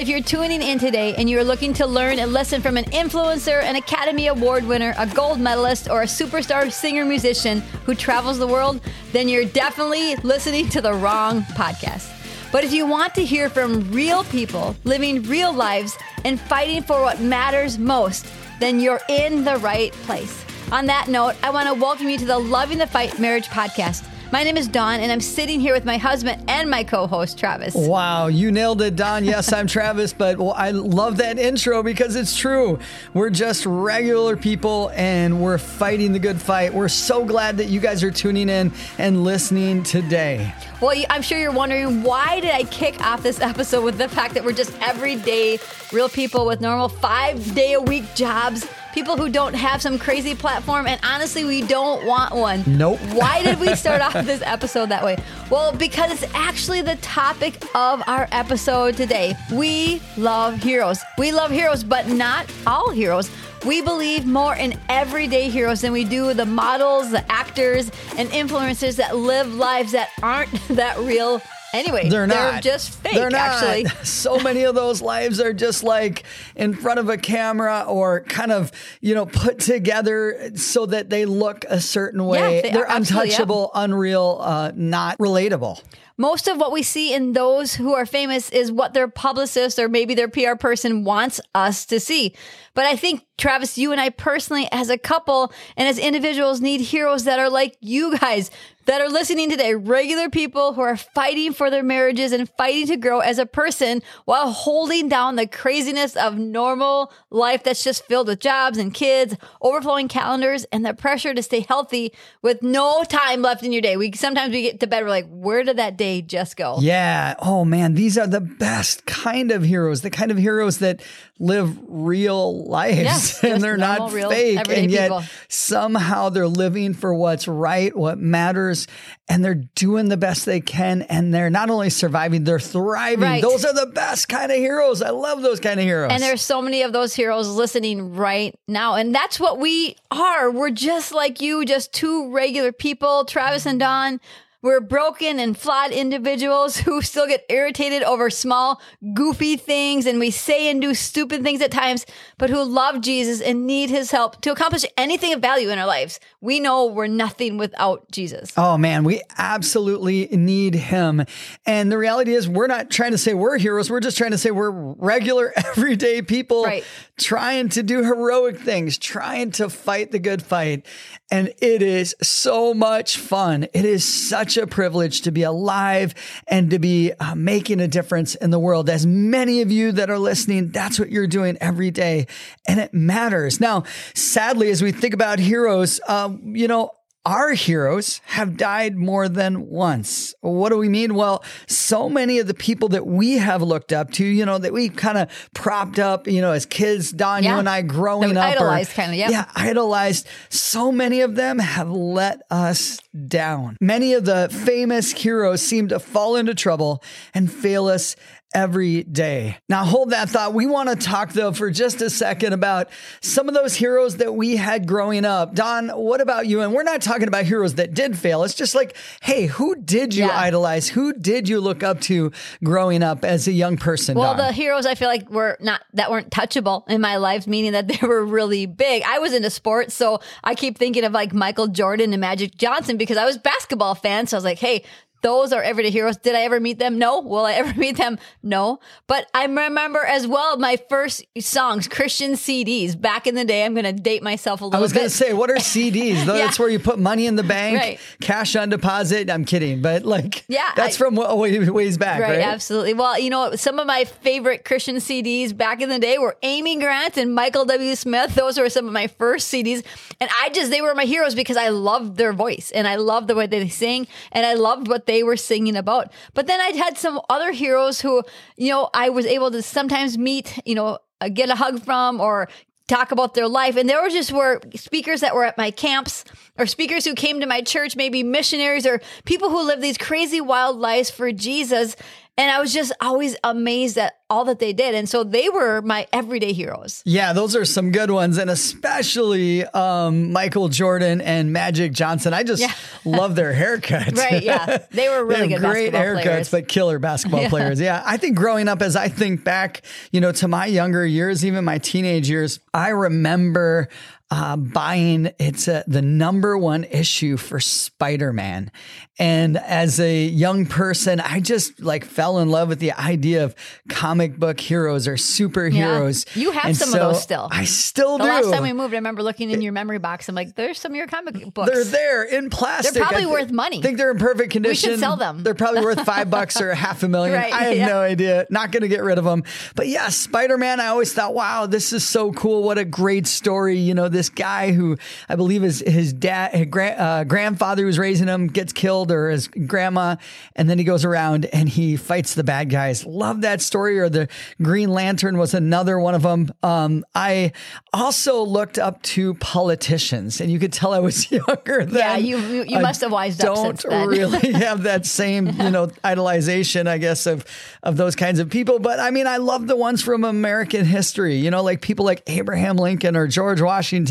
if you're tuning in today and you're looking to learn a lesson from an influencer, an Academy Award winner, a gold medalist, or a superstar singer musician who travels the world, then you're definitely listening to the wrong podcast. But if you want to hear from real people living real lives and fighting for what matters most, then you're in the right place. On that note, I want to welcome you to the Loving the Fight Marriage Podcast. My name is Dawn, and I'm sitting here with my husband and my co host, Travis. Wow, you nailed it, Dawn. Yes, I'm Travis, but well, I love that intro because it's true. We're just regular people and we're fighting the good fight. We're so glad that you guys are tuning in and listening today. Well, I'm sure you're wondering why did I kick off this episode with the fact that we're just everyday real people with normal five day a week jobs people who don't have some crazy platform, and honestly, we don't want one. Nope. Why did we start off this episode that way? Well, because it's actually the topic of our episode today. We love heroes. We love heroes, but not all heroes. We believe more in everyday heroes than we do the models, the actors, and influencers that live lives that aren't that real Anyway, they're not they're just fake. They're not. Actually, so many of those lives are just like in front of a camera or kind of you know put together so that they look a certain way. Yeah, they are untouchable, yeah. unreal, uh, not relatable. Most of what we see in those who are famous is what their publicist or maybe their PR person wants us to see. But I think, Travis, you and I personally, as a couple and as individuals, need heroes that are like you guys that are listening today, regular people who are fighting for their marriages and fighting to grow as a person while holding down the craziness of normal life that's just filled with jobs and kids, overflowing calendars, and the pressure to stay healthy with no time left in your day. We sometimes we get to bed, we're like, where did that day just go? Yeah. Oh man, these are the best kind of heroes, the kind of heroes that live real lives and they're normal, not real, fake. And yet people. somehow they're living for what's right, what matters, and they're doing the best they can. And they're not only surviving, they're thriving. Right. Those are the best kind of heroes. I love those kind of heroes. And there's so many of those heroes listening right now. And that's what we are. We're just like you, just two regular people, Travis and Dawn we're broken and flawed individuals who still get irritated over small, goofy things and we say and do stupid things at times, but who love Jesus and need his help to accomplish anything of value in our lives. We know we're nothing without Jesus. Oh man, we absolutely need him. And the reality is, we're not trying to say we're heroes. We're just trying to say we're regular, everyday people right. trying to do heroic things, trying to fight the good fight. And it is so much fun. It is such a privilege to be alive and to be uh, making a difference in the world. As many of you that are listening, that's what you're doing every day. And it matters. Now, sadly, as we think about heroes, uh, you know, our heroes have died more than once. What do we mean? Well, so many of the people that we have looked up to, you know, that we kind of propped up, you know, as kids, Dawn, yeah. you and I growing up. Idolized, kind of, yeah. Yeah, idolized. So many of them have let us down. Many of the famous heroes seem to fall into trouble and fail us every day. Now, hold that thought. We want to talk, though, for just a second about some of those heroes that we had growing up. Dawn, what about you? And we're not talking about heroes that did fail. It's just like, hey, who did you yeah. idolize? Who did you look up to growing up as a young person? Well, the heroes I feel like were not that weren't touchable in my life, meaning that they were really big. I was into sports, so I keep thinking of like Michael Jordan and Magic Johnson because I was basketball fan. So I was like, hey, those are everyday heroes. Did I ever meet them? No. Will I ever meet them? No. But I remember as well my first songs, Christian CDs. Back in the day, I'm going to date myself a little I was going to say, what are CDs? yeah. That's where you put money in the bank, right. cash on deposit. I'm kidding, but like, yeah, that's I, from ways back, right, right? Absolutely. Well, you know, some of my favorite Christian CDs back in the day were Amy Grant and Michael W. Smith. Those were some of my first CDs. And I just, they were my heroes because I loved their voice and I loved the way they sing and I loved what they were singing about. But then I'd had some other heroes who, you know, I was able to sometimes meet, you know, uh, get a hug from or talk about their life. And there were just were speakers that were at my camps or speakers who came to my church, maybe missionaries or people who live these crazy wild lives for Jesus. And I was just always amazed at all that they did. And so they were my everyday heroes. Yeah, those are some good ones. And especially um, Michael Jordan and Magic Johnson. I just yeah. love their haircuts. right. Yeah. They were really they good great haircuts, players. but killer basketball yeah. players. Yeah. I think growing up, as I think back, you know, to my younger years, even my teenage years, I remember uh, buying it's a, the number one issue for Spider-Man. And as a young person, I just like fell in love with the idea of comic book heroes or superheroes. Yeah. You have and some so of those still. I still the do. last time we moved, I remember looking in your memory box. I'm like, there's some of your comic books. They're there in plastic. They're probably worth money. I think they're in perfect condition. We should sell them. They're probably worth five bucks or half a million. Right, I have yeah. no idea. Not going to get rid of them. But yeah, Spider-Man, I always thought, wow, this is so cool. What a great story. You know, this guy who I believe his his dad, his gra- uh, grandfather who's raising him gets killed, or his grandma, and then he goes around and he fights the bad guys. Love that story. Or the Green Lantern was another one of them. Um, I also looked up to politicians, and you could tell I was younger. Then. Yeah, you you, you must have wised up since then. really have that same you know idolization, I guess, of of those kinds of people. But I mean, I love the ones from American history. You know, like people like Abraham Lincoln or George Washington.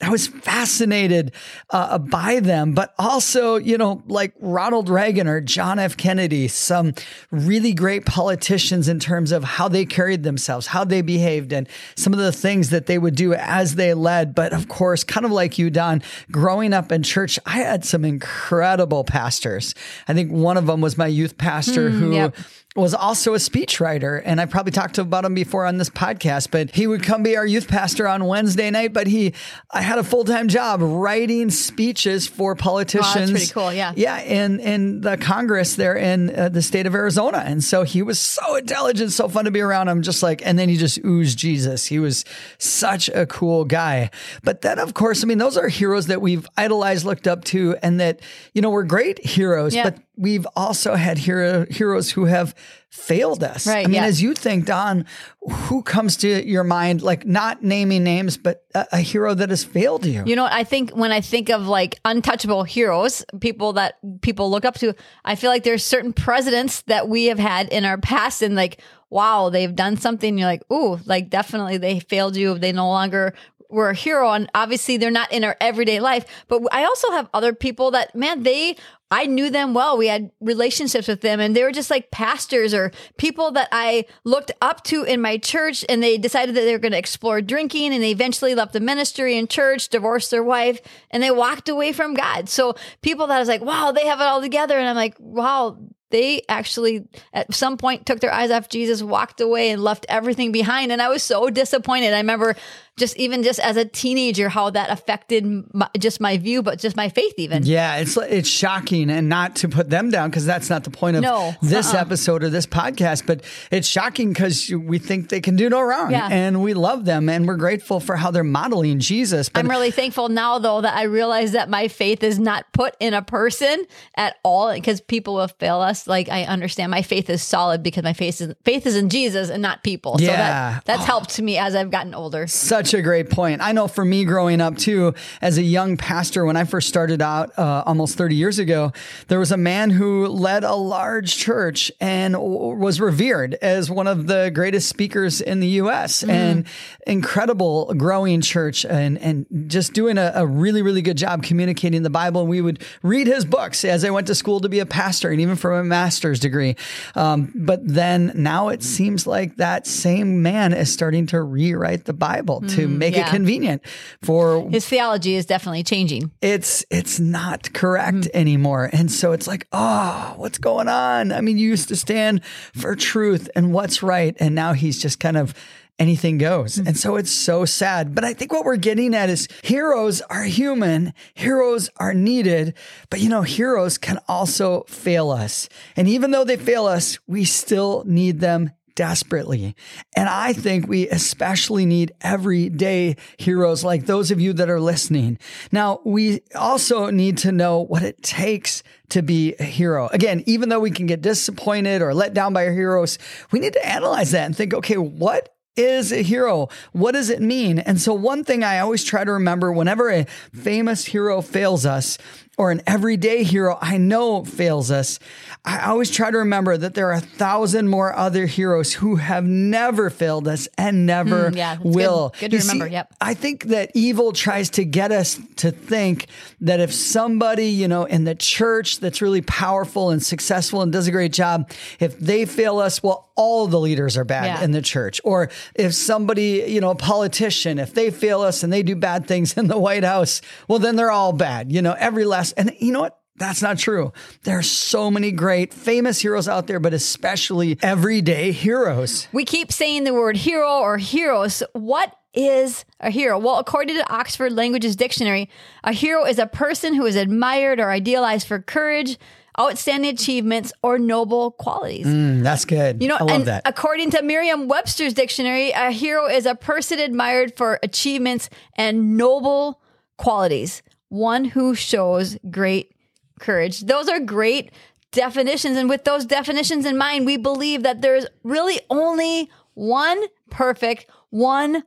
I was fascinated uh, by them, but also, you know, like Ronald Reagan or John F. Kennedy, some really great politicians in terms of how they carried themselves, how they behaved, and some of the things that they would do as they led. But of course, kind of like you, Dawn, growing up in church, I had some incredible pastors. I think one of them was my youth pastor Mm, who yep. Was also a speechwriter. And I probably talked about him before on this podcast, but he would come be our youth pastor on Wednesday night. But he, I had a full time job writing speeches for politicians. pretty cool, yeah. Yeah. In, in the Congress there in uh, the state of Arizona. And so he was so intelligent, so fun to be around him, just like, and then he just oozed Jesus. He was such a cool guy. But then, of course, I mean, those are heroes that we've idolized, looked up to, and that, you know, we're great heroes, Yeah. but we've also had hero, heroes who have failed us. Right, I mean, yeah. as you think, Dawn, who comes to your mind, like not naming names, but a, a hero that has failed you? You know, I think when I think of like untouchable heroes, people that people look up to, I feel like there's certain presidents that we have had in our past and like, wow, they've done something. You're like, ooh, like definitely they failed you. They no longer were a hero. And obviously they're not in our everyday life. But I also have other people that, man, they, I knew them well. We had relationships with them and they were just like pastors or people that I looked up to in my church and they decided that they were going to explore drinking and they eventually left the ministry and church, divorced their wife and they walked away from God. So people that I was like, wow, they have it all together. And I'm like, wow, they actually at some point took their eyes off Jesus, walked away and left everything behind. And I was so disappointed. I remember just even just as a teenager, how that affected my, just my view, but just my faith even. Yeah, it's it's shocking, and not to put them down because that's not the point of No, this uh-uh. episode or this podcast. But it's shocking because we think they can do no wrong, Yeah. and we love them, and we're grateful for how they're modeling Jesus. But I'm really thankful now, though, that I realize that my faith is not put in a person at all because people will fail us. Like, I understand my faith is solid because my faith is, faith is in Jesus and not people. So Yeah. that, that's oh. helped me as I've gotten older. Such a great point. I know for me growing up too, as a young pastor, when I first started out uh, almost 30 years ago, there was a man who led a large church and w- was revered as one of the greatest speakers in the U.S. and incredible growing church and, and just doing a, a really, really good job communicating the Bible. And we would read his books as I went to school to be a pastor and even for a master's degree. Um, but then now it seems like that same man is starting to rewrite the Bible to mm, make it convenient for His theology is definitely changing. it's it's not correct mm. anymore. And so it's like oh what's going on? I mean you used to stand for truth and what's right and now he's just kind of anything goes. Mm. And so it's so sad. But i think what we're getting at is heroes are human heroes are needed but you know heroes can also fail us. And even though they fail us we still need them desperately. And I think we especially need everyday heroes like those of you that are listening. Now, we also need to know what it takes to be a hero. Again, even though we can get disappointed or let down by our heroes, we need to analyze that and think, okay, what is a hero? What does it mean? And so, one thing I always try to remember whenever a famous hero fails us or an everyday hero I know fails us, I always try to remember that there are a thousand more other heroes who have never failed us and never mm, yeah, will. Good, good to you remember. See, yep. I think that evil tries to get us to think that if somebody, you know, in the church that's really powerful and successful and does a great job, if they fail us, well, all the leaders are bad yeah. in the church. Or if somebody, you know, a politician, if they fail us and they do bad things in the White House, well, then they're all bad. You know, every last, and you know what? That's not true. There are so many great famous heroes out there, but especially everyday heroes. We keep saying the word hero or heroes. What is a hero? Well, according to Oxford Languages Dictionary, a hero is a person who is admired or idealized for courage, outstanding achievements, or noble qualities. Mm, that's good. You know, I love that. According to Merriam-Webster's dictionary, a hero is a person admired for achievements and noble qualities, one who shows great courage. Those are great definitions. And with those definitions in mind, we believe that there's really only one perfect, one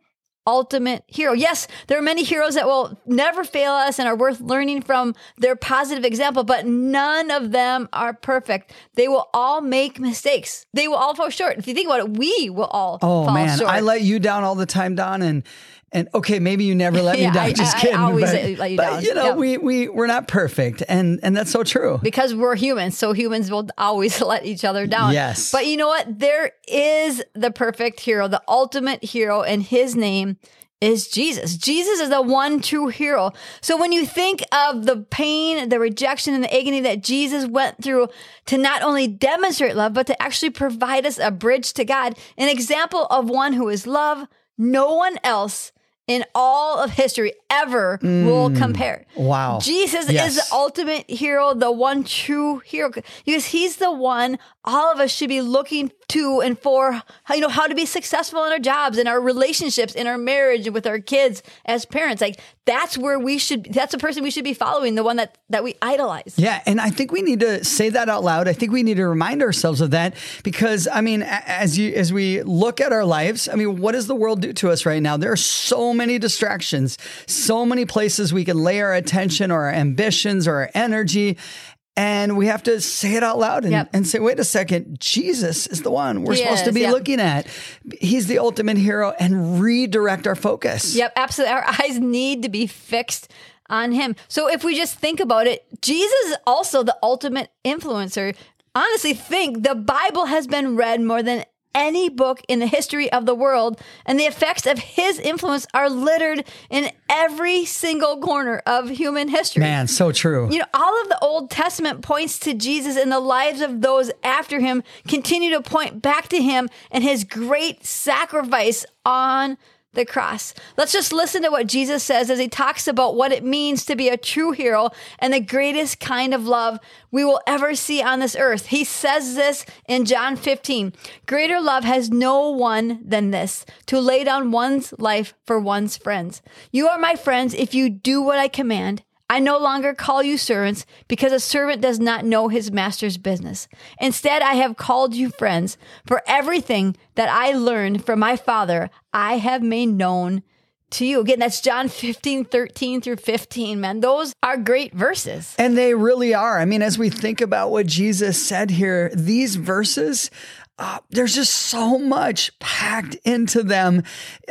ultimate hero. Yes, there are many heroes that will never fail us and are worth learning from their positive example, but none of them are perfect. They will all make mistakes. They will all fall short. If you think about it, we will all oh, man, short. I let you down all the time, Dawn, and and okay, maybe you never let me yeah, down. I, Just I, kidding. I always but, let you but. You know, we we we're not perfect, and and that's so true. Because we're humans, so humans will always let each other down. Yes. But you know what? There is the perfect hero, the ultimate hero, and his name is Jesus. Jesus is the one true hero. So when you think of the pain, the rejection, and the agony that Jesus went through to not only demonstrate love, but to actually provide us a bridge to God, an example of one who is love, no one else in all of history ever mm. will compare. Wow. Jesus yes. is the ultimate hero, the one true hero, because he's the one all of us should be looking to and for you know how to be successful in our jobs in our relationships in our marriage with our kids as parents like that's where we should that's the person we should be following the one that that we idolize. Yeah and i think we need to say that out loud. I think we need to remind ourselves of that because i mean as you as we look at our lives i mean what does the world do to us right now? There are so many distractions so many places we can lay our attention or our ambitions or our energy and we have to say it out loud and, yep. and say, wait a second, Jesus is the one we're he supposed is, to be yep. looking at. He's the ultimate hero and redirect our focus. Yep, absolutely. Our eyes need to be fixed on him. So if we just think about it, Jesus is also the ultimate influencer. Honestly, think the Bible has been read more than any book in the history of the world, and the effects of his influence are littered in every single corner of human history. Man, so true. You know, all of the Old Testament points to Jesus, and the lives of those after him continue to point back to him and his great sacrifice on the cross. Let's just listen to what Jesus says as he talks about what it means to be a true hero and the greatest kind of love we will ever see on this earth. He says this in John 15 Greater love has no one than this to lay down one's life for one's friends. You are my friends if you do what I command. I no longer call you servants because a servant does not know his master's business. Instead, I have called you friends, for everything that I learned from my father, I have made known to you. Again, that's John 15, 13 through 15, man. Those are great verses. And they really are. I mean, as we think about what Jesus said here, these verses, uh, there's just so much packed into them.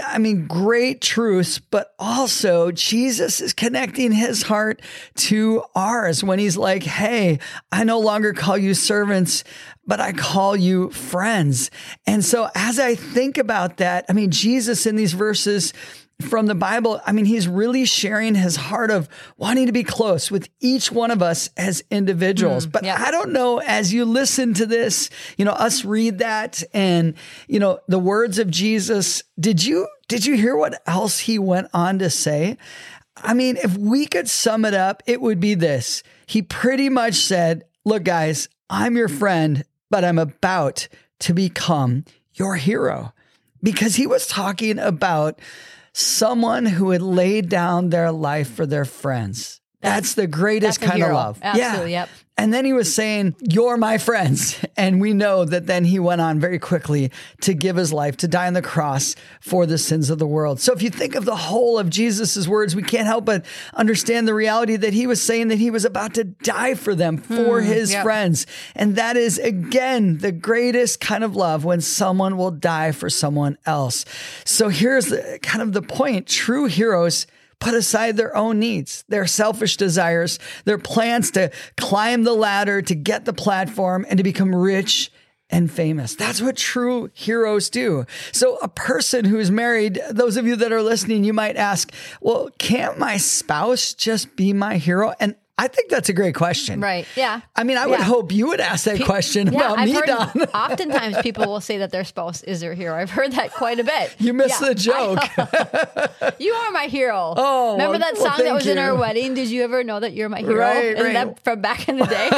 I mean, great truths, but also Jesus is connecting his heart to ours when he's like, Hey, I no longer call you servants, but I call you friends. And so as I think about that, I mean, Jesus in these verses, from the Bible, I mean, he's really sharing his heart of wanting to be close with each one of us as individuals. Mm, but yeah. I don't know, as you listen to this, you know, us read that and, you know, the words of Jesus, did you, did you hear what else he went on to say? I mean, if we could sum it up, it would be this. He pretty much said, look, guys, I'm your friend, but I'm about to become your hero because he was talking about someone who had laid down their life for their friends. That's the greatest kind of love. Absolutely. Yeah. Yep. And then he was saying, You're my friends. And we know that then he went on very quickly to give his life, to die on the cross for the sins of the world. So if you think of the whole of Jesus' words, we can't help but understand the reality that he was saying that he was about to die for them, for mm, his yep. friends. And that is, again, the greatest kind of love when someone will die for someone else. So here's the, kind of the point true heroes put aside their own needs, their selfish desires, their plans to climb the ladder, to get the platform, and to become rich and famous. That's what true heroes do. So, a person who's married, those of you that are listening, you might ask, well, can't my spouse just be my hero? And I think that's a great question. Right. Yeah. I mean, I would hope you would ask that Pe- question yeah, about I've me, heard, Dawn. oftentimes people will say that their spouse is their hero. I've heard that quite a bit. You missed yeah. the joke. you are my hero. Oh, remember that song well, that was you. in our wedding? Did you ever know that you're my hero? Right, right. That from back in the day.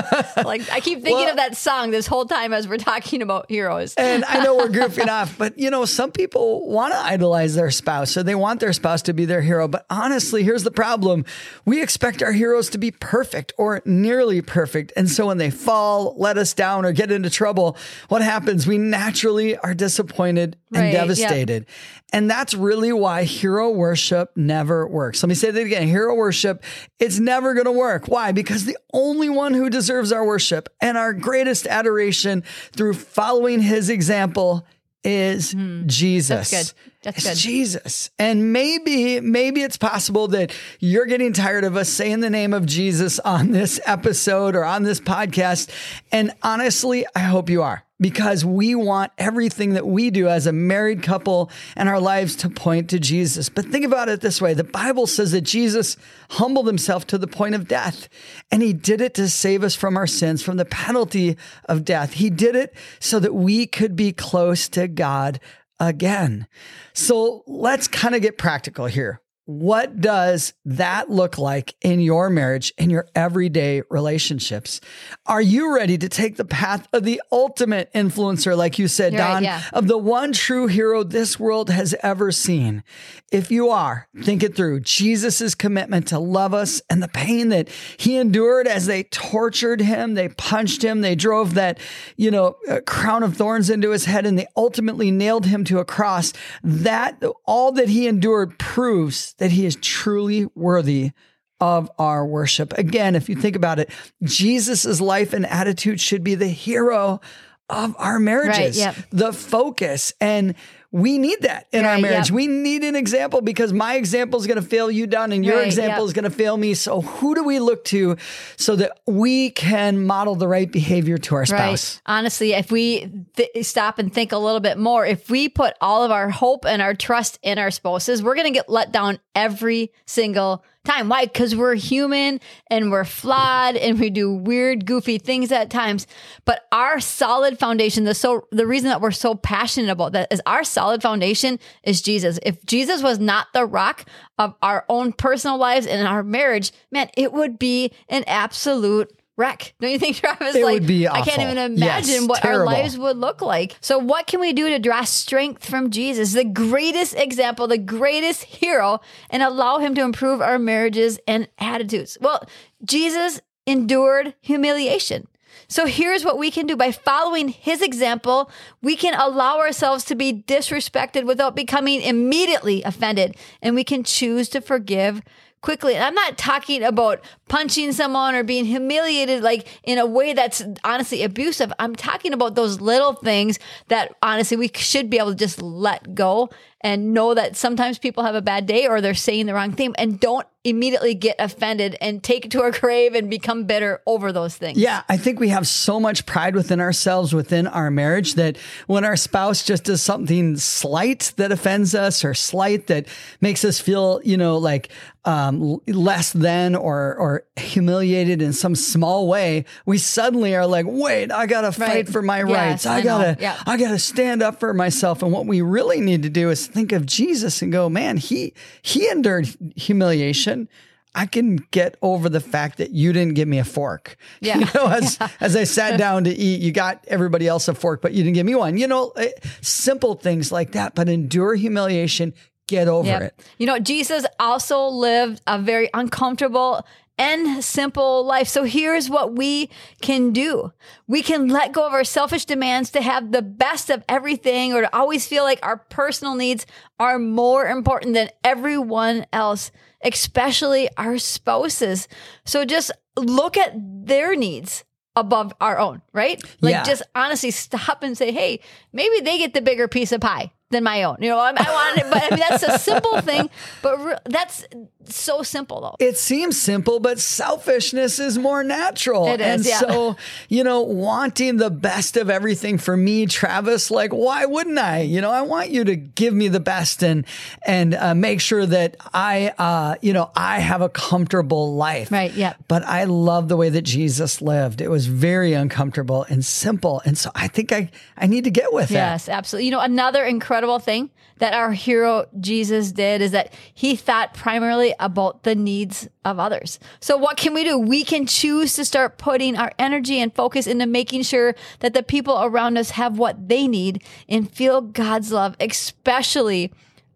like I keep thinking well, of that song this whole time as we're talking about heroes. and I know we're goofing off, but you know, some people want to idolize their spouse, so they want their spouse to be their hero. But honestly, here's the problem: we expect our heroes to be perfect or nearly perfect. And so when they fall, let us down, or get into trouble, what happens? We naturally are disappointed and right, devastated. Yep. And that's really why hero worship never works. Let me say that again. Hero worship, it's never going to work. Why? Because the only one who deserves our worship and our greatest adoration through following his example is mm, Jesus. That's it's good. Jesus. And maybe, maybe it's possible that you're getting tired of us saying the name of Jesus on this episode or on this podcast. And honestly, I hope you are because we want everything that we do as a married couple and our lives to point to Jesus. But think about it this way the Bible says that Jesus humbled himself to the point of death, and he did it to save us from our sins, from the penalty of death. He did it so that we could be close to God again. So let's kind of get practical here. What does that look like in your marriage, in your everyday relationships? Are you ready to take the path of the ultimate influencer, like you said, You're Dawn, right, yeah. of the one true hero this world has ever seen? If you are, think it through. Jesus' commitment to love us and the pain that he endured as they tortured him, they punched him, they drove that, you know, uh, crown of thorns into his head, and they ultimately nailed him to a cross. That all that he endured proves that he is truly worthy of our worship. Again, if you think about it, Jesus' life and attitude should be the hero of our marriages, right, yep. the focus. And we need that in right, our marriage. Yep. We need an example because my example is going to fail you down and your right, example yep. is going to fail me. So who do we look to so that we can model the right behavior to our spouse? Right. Honestly, if we th- stop and think a little bit more, if we put all of our hope and our trust in our spouses, we're going to get let down every single time. Why? Because we're human and we're flawed and we do weird, goofy things at times. But our solid foundation, the so the reason that we're so passionate about that is our solid foundation is Jesus. If Jesus was not the rock of our own personal lives and our marriage, man, it would be an absolute wreck. Don't you think, Travis? It like, would be awful. I can't even imagine yes, what terrible. our lives would look like. So, what can we do to draw strength from Jesus, the greatest example, the greatest hero, and allow him to improve our marriages and attitudes? Well, Jesus endured humiliation. So here's what we can do by following his example, we can allow ourselves to be disrespected without becoming immediately offended, and we can choose to forgive quickly. And I'm not talking about punching someone or being humiliated like in a way that's honestly abusive. I'm talking about those little things that honestly we should be able to just let go and know that sometimes people have a bad day or they're saying the wrong thing and don't immediately get offended and take it to our grave and become bitter over those things. Yeah, I think we have so much pride within ourselves within our marriage that when our spouse just does something slight that offends us or slight that makes us feel, you know, like um, less than or or humiliated in some small way, we suddenly are like, wait, I gotta fight right. for my yes, rights. I, I gotta yeah. I gotta stand up for myself. And what we really need to do is think of Jesus and go, man, he he endured humiliation. I can get over the fact that you didn't give me a fork. Yeah. You know, as yeah. as I sat down to eat, you got everybody else a fork, but you didn't give me one. You know, eh, simple things like that, but endure humiliation, get over yep. it. You know, Jesus also lived a very uncomfortable and simple life. So here's what we can do. We can let go of our selfish demands to have the best of everything or to always feel like our personal needs are more important than everyone else, especially our spouses. So just look at their needs above our own, right? Like Yeah. just honestly stop and say, hey, maybe they get the bigger piece of pie than my own. You know, I, I want it, but I mean, that's a simple thing, but re- that's so simple though. It seems simple, but selfishness is more natural. It is, and yeah. so, you know, wanting the best of everything for me, Travis, like, why wouldn't I? You know, I want you to give me the best and and uh, make sure that I, uh, you know, I have a comfortable life. Right, yeah. But I love the way that Jesus lived. It was very uncomfortable and simple, and so I think I I need to get with that. Yes, absolutely. You know, another incredible thing that our hero Jesus did is that he thought primarily about the needs of others. So what can we do? We can choose to start putting our energy and focus into making sure that the people around us have what they need and feel God's love, especially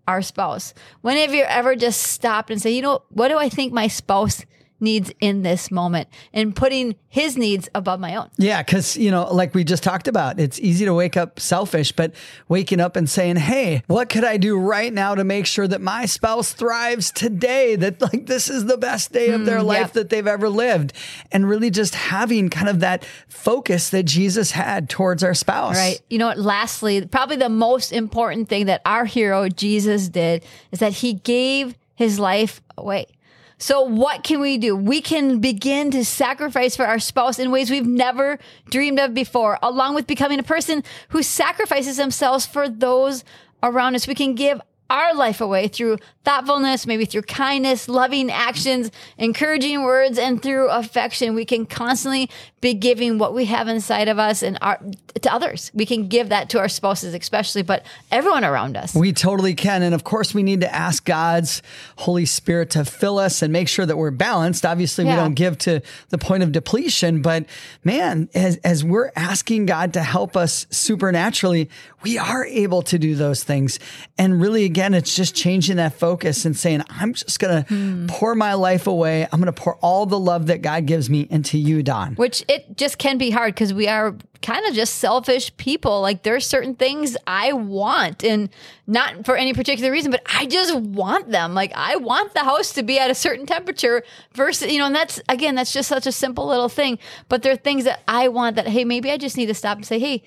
our spouse. When have you ever just stopped and say, you know, what do I think my spouse needs in this moment and putting his needs above my own? Yeah, because, you know, like we just talked about, it's easy to wake up selfish, but waking up and saying, hey, what could I do right now to make sure that my spouse thrives today? That, like, this is the best day of their mm, life yep. that they've ever lived. And really just having kind of that focus that Jesus had towards our spouse. Right. You know what? Lastly, probably the most important thing that our hero, Jesus, did is that he gave his life away. So, what can we do? We can begin to sacrifice for our spouse in ways we've never dreamed of before, along with becoming a person who sacrifices themselves for those around us. We can give our life away through thoughtfulness, maybe through kindness, loving actions, encouraging words, and through affection. We can constantly be giving what we have inside of us and our, to others. We can give that to our spouses, especially, but everyone around us. We totally can. And of course, we need to ask God's Holy Spirit to fill us and make sure that we're balanced. Obviously, we don't give to the point of depletion, but man, as, as we're asking God to help us supernaturally, we are able to do those things. And really, again, it's just changing that focus and saying, I'm just going to Hmm. pour my life away. I'm going to pour all the love that God gives me into you, Dawn. which it just can be hard because we are kind of just selfish people. Like there's certain things I want and not for any particular reason, but I just want them. Like I want the house to be at a certain temperature versus, you know, and that's again, that's just such a simple little thing. But there are things that I want that, hey, maybe I just need to stop and say, hey,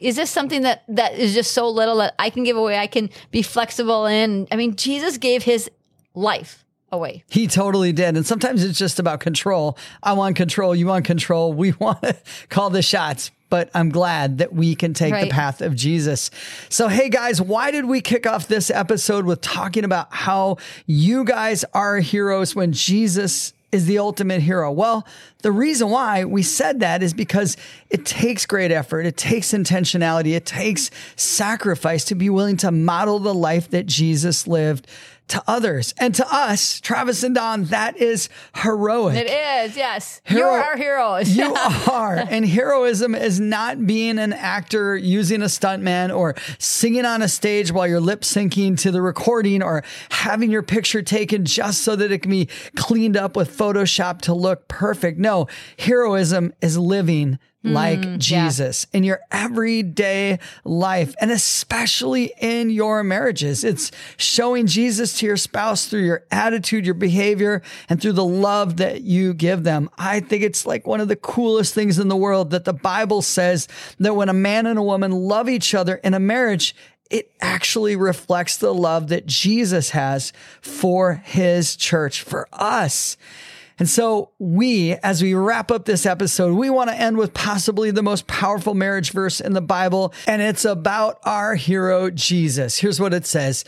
is this something that that is just so little that I can give away? I can be flexible in. I mean, Jesus gave his life away. He totally did. And sometimes it's just about control. I want control. You want control. We want to call the shots. But I'm glad that we can take the path of Jesus. So, hey guys, why did we kick off this episode with talking about how you guys are heroes when Jesus is the ultimate hero? Well, the reason why we said that is because it takes great effort, it takes intentionality, it takes sacrifice to be willing to model the life that Jesus lived to others. And to us, Travis and Dawn, that is heroic. It is, yes. Hero- You're our heroes. You are. And heroism is not being an actor using a stuntman or singing on a stage while you're lip syncing to the recording or having your picture taken just so that it can be cleaned up with Photoshop to look perfect. No, heroism is living like mm, Jesus in your everyday life and especially in your marriages. It's showing Jesus to your spouse through your attitude, your behavior, and through the love that you give them. I think it's like one of the coolest things in the world that the Bible says that when a man and a woman love each other in a marriage, it actually reflects the love that Jesus has for his church, for us. And so we, as we wrap up this episode, we want to end with possibly the most powerful marriage verse in the Bible. And it's about our hero, Jesus. Here's what it says.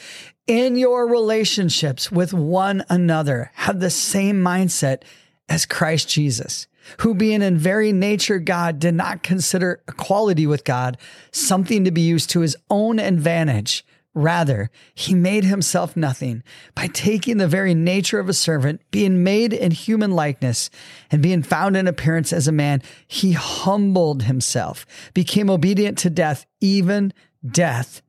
In your relationships with one another, have the same mindset as Christ Jesus, who being in very nature God did not consider equality with God something to be used to his own advantage. Rather, he made himself nothing by taking the very nature of a servant, being made in human likeness, and being found in appearance as a man. He humbled himself, became obedient to death, even death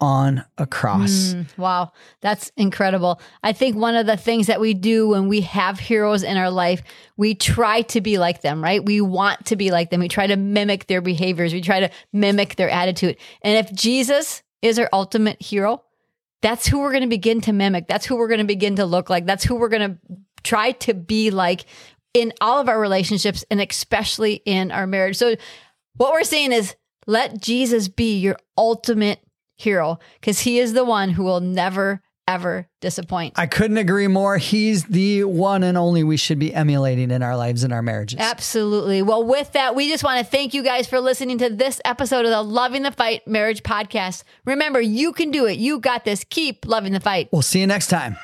on a cross. Mm, wow, that's incredible. I think one of the things that we do when we have heroes in our life, we try to be like them, right? We want to be like them. We try to mimic their behaviors, we try to mimic their attitude. And if Jesus is our ultimate hero, that's who we're going to begin to mimic. That's who we're going to begin to look like. That's who we're going to try to be like in all of our relationships and especially in our marriage. So, what we're saying is let Jesus be your ultimate hero because he is the one who will never ever disappoint. I couldn't agree more. He's the one and only we should be emulating in our lives and our marriages. Absolutely. Well, with that, we just want to thank you guys for listening to this episode of the Loving the Fight Marriage Podcast. Remember, you can do it. You got this. Keep loving the fight. We'll see you next time.